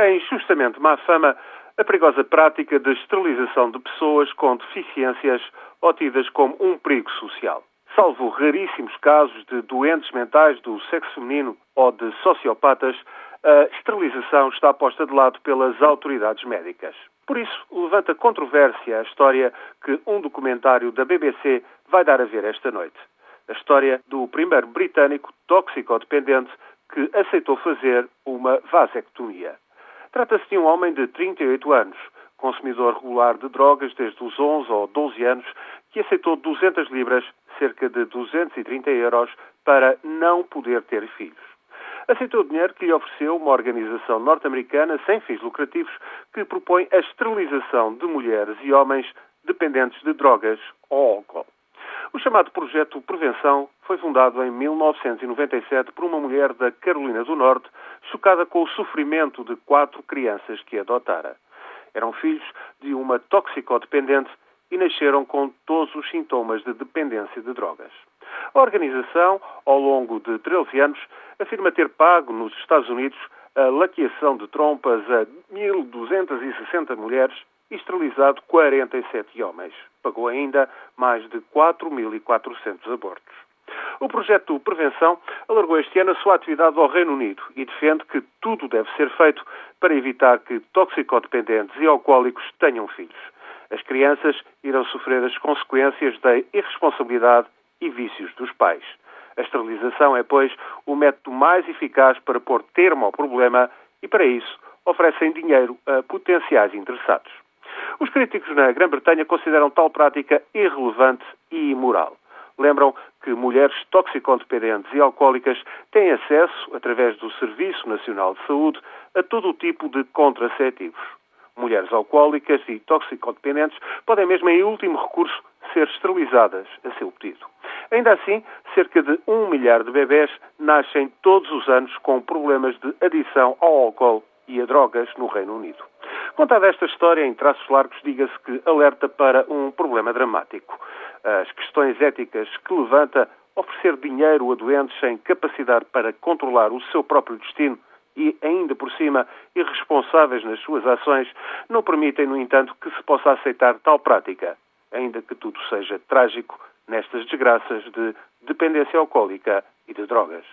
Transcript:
tem justamente má fama a perigosa prática de esterilização de pessoas com deficiências ou tidas como um perigo social. Salvo raríssimos casos de doentes mentais do sexo feminino ou de sociopatas, a esterilização está posta de lado pelas autoridades médicas. Por isso, levanta controvérsia a história que um documentário da BBC vai dar a ver esta noite. A história do primeiro britânico toxicodependente que aceitou fazer uma vasectomia. Trata-se de um homem de 38 anos, consumidor regular de drogas desde os 11 ou 12 anos, que aceitou 200 libras, cerca de 230 euros, para não poder ter filhos. Aceitou o dinheiro que lhe ofereceu uma organização norte-americana sem fins lucrativos que propõe a esterilização de mulheres e homens dependentes de drogas ou álcool. O chamado Projeto Prevenção foi fundado em 1997 por uma mulher da Carolina do Norte, chocada com o sofrimento de quatro crianças que adotara. Eram filhos de uma toxicodependente e nasceram com todos os sintomas de dependência de drogas. A organização, ao longo de 13 anos, afirma ter pago nos Estados Unidos a laqueação de trompas a 1.260 mulheres esterilizado 47 homens. Pagou ainda mais de 4.400 abortos. O projeto Prevenção alargou este ano a sua atividade ao Reino Unido e defende que tudo deve ser feito para evitar que toxicodependentes e alcoólicos tenham filhos. As crianças irão sofrer as consequências da irresponsabilidade e vícios dos pais. A esterilização é, pois, o método mais eficaz para pôr termo ao problema e, para isso, oferecem dinheiro a potenciais interessados. Os críticos na Grã-Bretanha consideram tal prática irrelevante e imoral. Lembram que mulheres toxicodependentes e alcoólicas têm acesso, através do Serviço Nacional de Saúde, a todo o tipo de contraceptivos. Mulheres alcoólicas e toxicodependentes podem mesmo, em último recurso, ser esterilizadas a seu pedido. Ainda assim, cerca de um milhar de bebés nascem todos os anos com problemas de adição ao álcool e a drogas no Reino Unido. Contada esta história em traços largos, diga-se que alerta para um problema dramático. As questões éticas que levanta oferecer dinheiro a doentes sem capacidade para controlar o seu próprio destino e, ainda por cima, irresponsáveis nas suas ações, não permitem, no entanto, que se possa aceitar tal prática, ainda que tudo seja trágico nestas desgraças de dependência alcoólica e de drogas.